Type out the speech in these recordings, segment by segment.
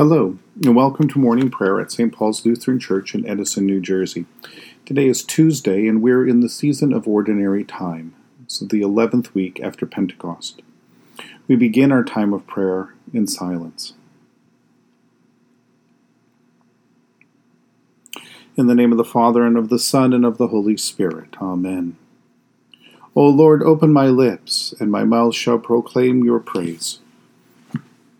Hello, and welcome to morning prayer at St. Paul's Lutheran Church in Edison, New Jersey. Today is Tuesday, and we're in the season of ordinary time. so the 11th week after Pentecost. We begin our time of prayer in silence. In the name of the Father, and of the Son, and of the Holy Spirit. Amen. O Lord, open my lips, and my mouth shall proclaim your praise.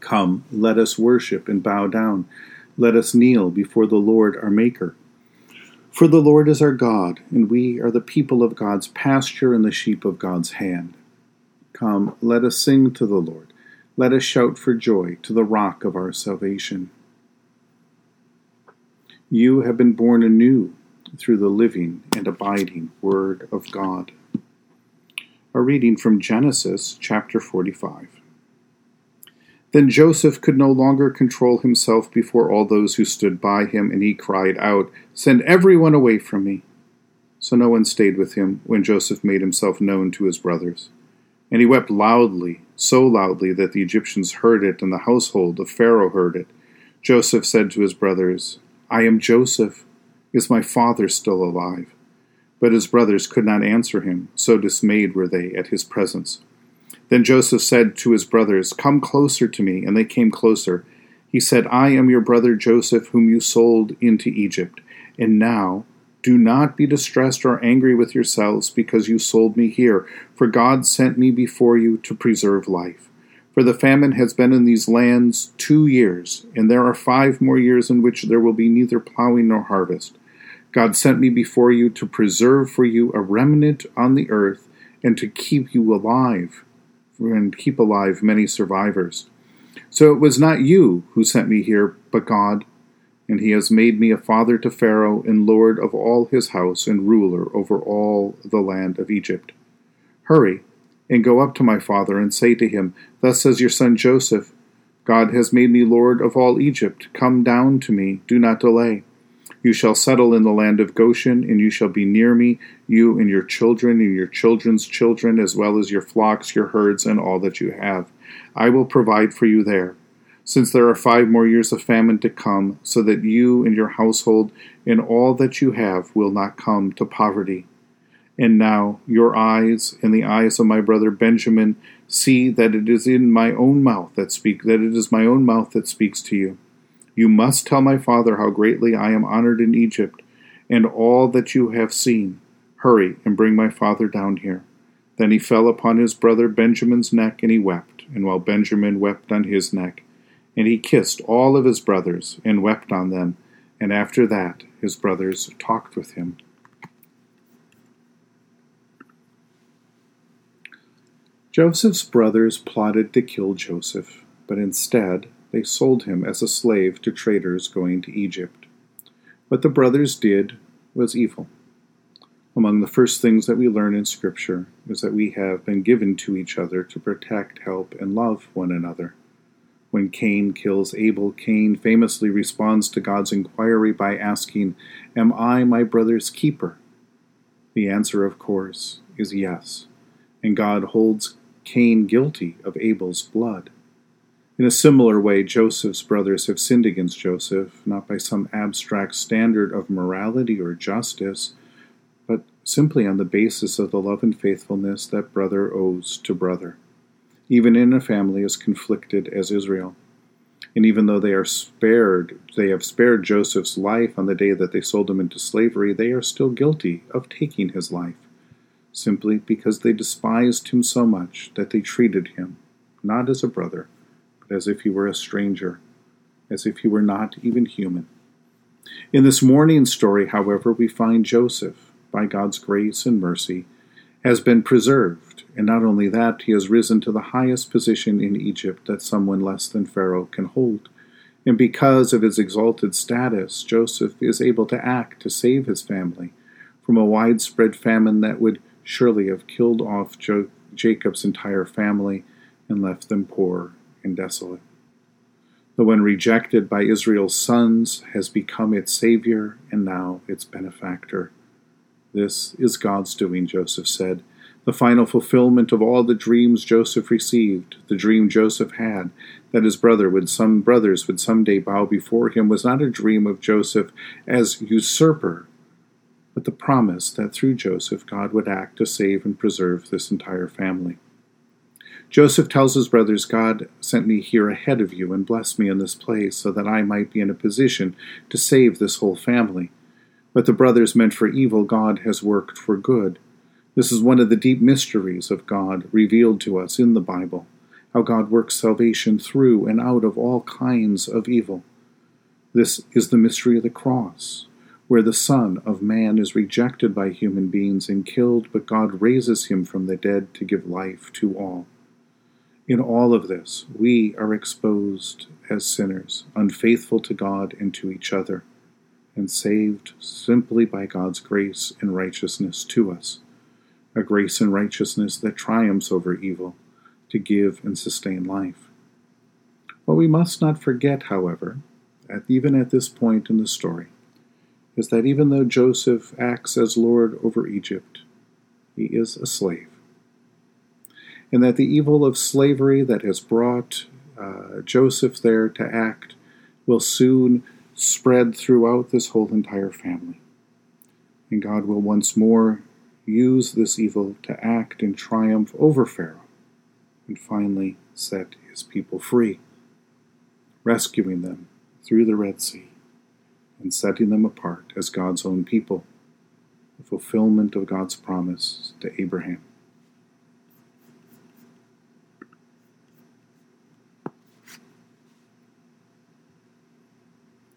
Come, let us worship and bow down. Let us kneel before the Lord our Maker. For the Lord is our God, and we are the people of God's pasture and the sheep of God's hand. Come, let us sing to the Lord. Let us shout for joy to the rock of our salvation. You have been born anew through the living and abiding Word of God. A reading from Genesis chapter 45. Then Joseph could no longer control himself before all those who stood by him, and he cried out, Send everyone away from me. So no one stayed with him when Joseph made himself known to his brothers. And he wept loudly, so loudly that the Egyptians heard it, and the household of Pharaoh heard it. Joseph said to his brothers, I am Joseph. Is my father still alive? But his brothers could not answer him, so dismayed were they at his presence. Then Joseph said to his brothers, Come closer to me. And they came closer. He said, I am your brother Joseph, whom you sold into Egypt. And now, do not be distressed or angry with yourselves because you sold me here, for God sent me before you to preserve life. For the famine has been in these lands two years, and there are five more years in which there will be neither plowing nor harvest. God sent me before you to preserve for you a remnant on the earth and to keep you alive and keep alive many survivors. So it was not you who sent me here, but God, and he has made me a father to Pharaoh and lord of all his house and ruler over all the land of Egypt. Hurry and go up to my father and say to him, Thus says your son Joseph, God has made me lord of all Egypt. Come down to me, do not delay. You shall settle in the land of Goshen, and you shall be near me, you and your children and your children's children, as well as your flocks, your herds, and all that you have. I will provide for you there. Since there are five more years of famine to come, so that you and your household and all that you have will not come to poverty. And now your eyes and the eyes of my brother Benjamin see that it is in my own mouth that speak that it is my own mouth that speaks to you. You must tell my father how greatly I am honored in Egypt, and all that you have seen. Hurry and bring my father down here. Then he fell upon his brother Benjamin's neck, and he wept, and while Benjamin wept on his neck, and he kissed all of his brothers, and wept on them, and after that his brothers talked with him. Joseph's brothers plotted to kill Joseph, but instead they sold him as a slave to traders going to Egypt. What the brothers did was evil. Among the first things that we learn in Scripture is that we have been given to each other to protect, help, and love one another. When Cain kills Abel, Cain famously responds to God's inquiry by asking, Am I my brother's keeper? The answer, of course, is yes, and God holds Cain guilty of Abel's blood. In a similar way, Joseph's brothers have sinned against Joseph, not by some abstract standard of morality or justice, but simply on the basis of the love and faithfulness that brother owes to brother, even in a family as conflicted as Israel. And even though they are spared, they have spared Joseph's life on the day that they sold him into slavery, they are still guilty of taking his life, simply because they despised him so much that they treated him not as a brother, as if he were a stranger, as if he were not even human. In this morning story, however, we find Joseph, by God's grace and mercy, has been preserved, and not only that, he has risen to the highest position in Egypt that someone less than Pharaoh can hold. And because of his exalted status, Joseph is able to act to save his family from a widespread famine that would surely have killed off jo- Jacob's entire family and left them poor and desolate. The one rejected by Israel's sons has become its savior and now its benefactor. This is God's doing, Joseph said. The final fulfillment of all the dreams Joseph received, the dream Joseph had that his brother would some brothers would someday bow before him was not a dream of Joseph as usurper, but the promise that through Joseph God would act to save and preserve this entire family. Joseph tells his brothers, God sent me here ahead of you and blessed me in this place so that I might be in a position to save this whole family. What the brothers meant for evil, God has worked for good. This is one of the deep mysteries of God revealed to us in the Bible how God works salvation through and out of all kinds of evil. This is the mystery of the cross, where the Son of Man is rejected by human beings and killed, but God raises him from the dead to give life to all. In all of this, we are exposed as sinners, unfaithful to God and to each other, and saved simply by God's grace and righteousness to us, a grace and righteousness that triumphs over evil to give and sustain life. What we must not forget, however, at, even at this point in the story, is that even though Joseph acts as Lord over Egypt, he is a slave and that the evil of slavery that has brought uh, Joseph there to act will soon spread throughout this whole entire family. And God will once more use this evil to act in triumph over Pharaoh and finally set his people free, rescuing them through the Red Sea and setting them apart as God's own people, the fulfillment of God's promise to Abraham.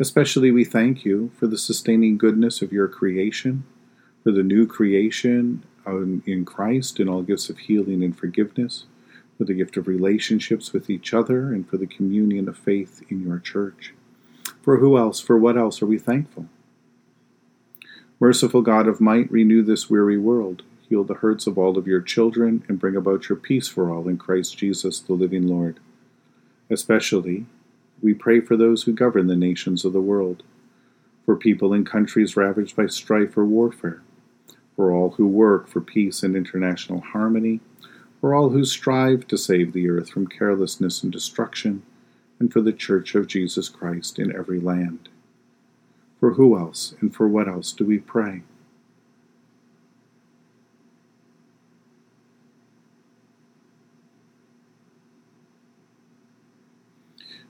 Especially we thank you for the sustaining goodness of your creation, for the new creation um, in Christ and all gifts of healing and forgiveness, for the gift of relationships with each other, and for the communion of faith in your church. For who else, for what else are we thankful? Merciful God of might, renew this weary world, heal the hurts of all of your children, and bring about your peace for all in Christ Jesus, the living Lord. Especially, we pray for those who govern the nations of the world, for people in countries ravaged by strife or warfare, for all who work for peace and international harmony, for all who strive to save the earth from carelessness and destruction, and for the Church of Jesus Christ in every land. For who else and for what else do we pray?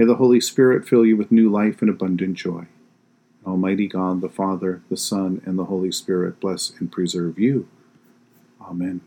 May the Holy Spirit fill you with new life and abundant joy. Almighty God, the Father, the Son, and the Holy Spirit bless and preserve you. Amen.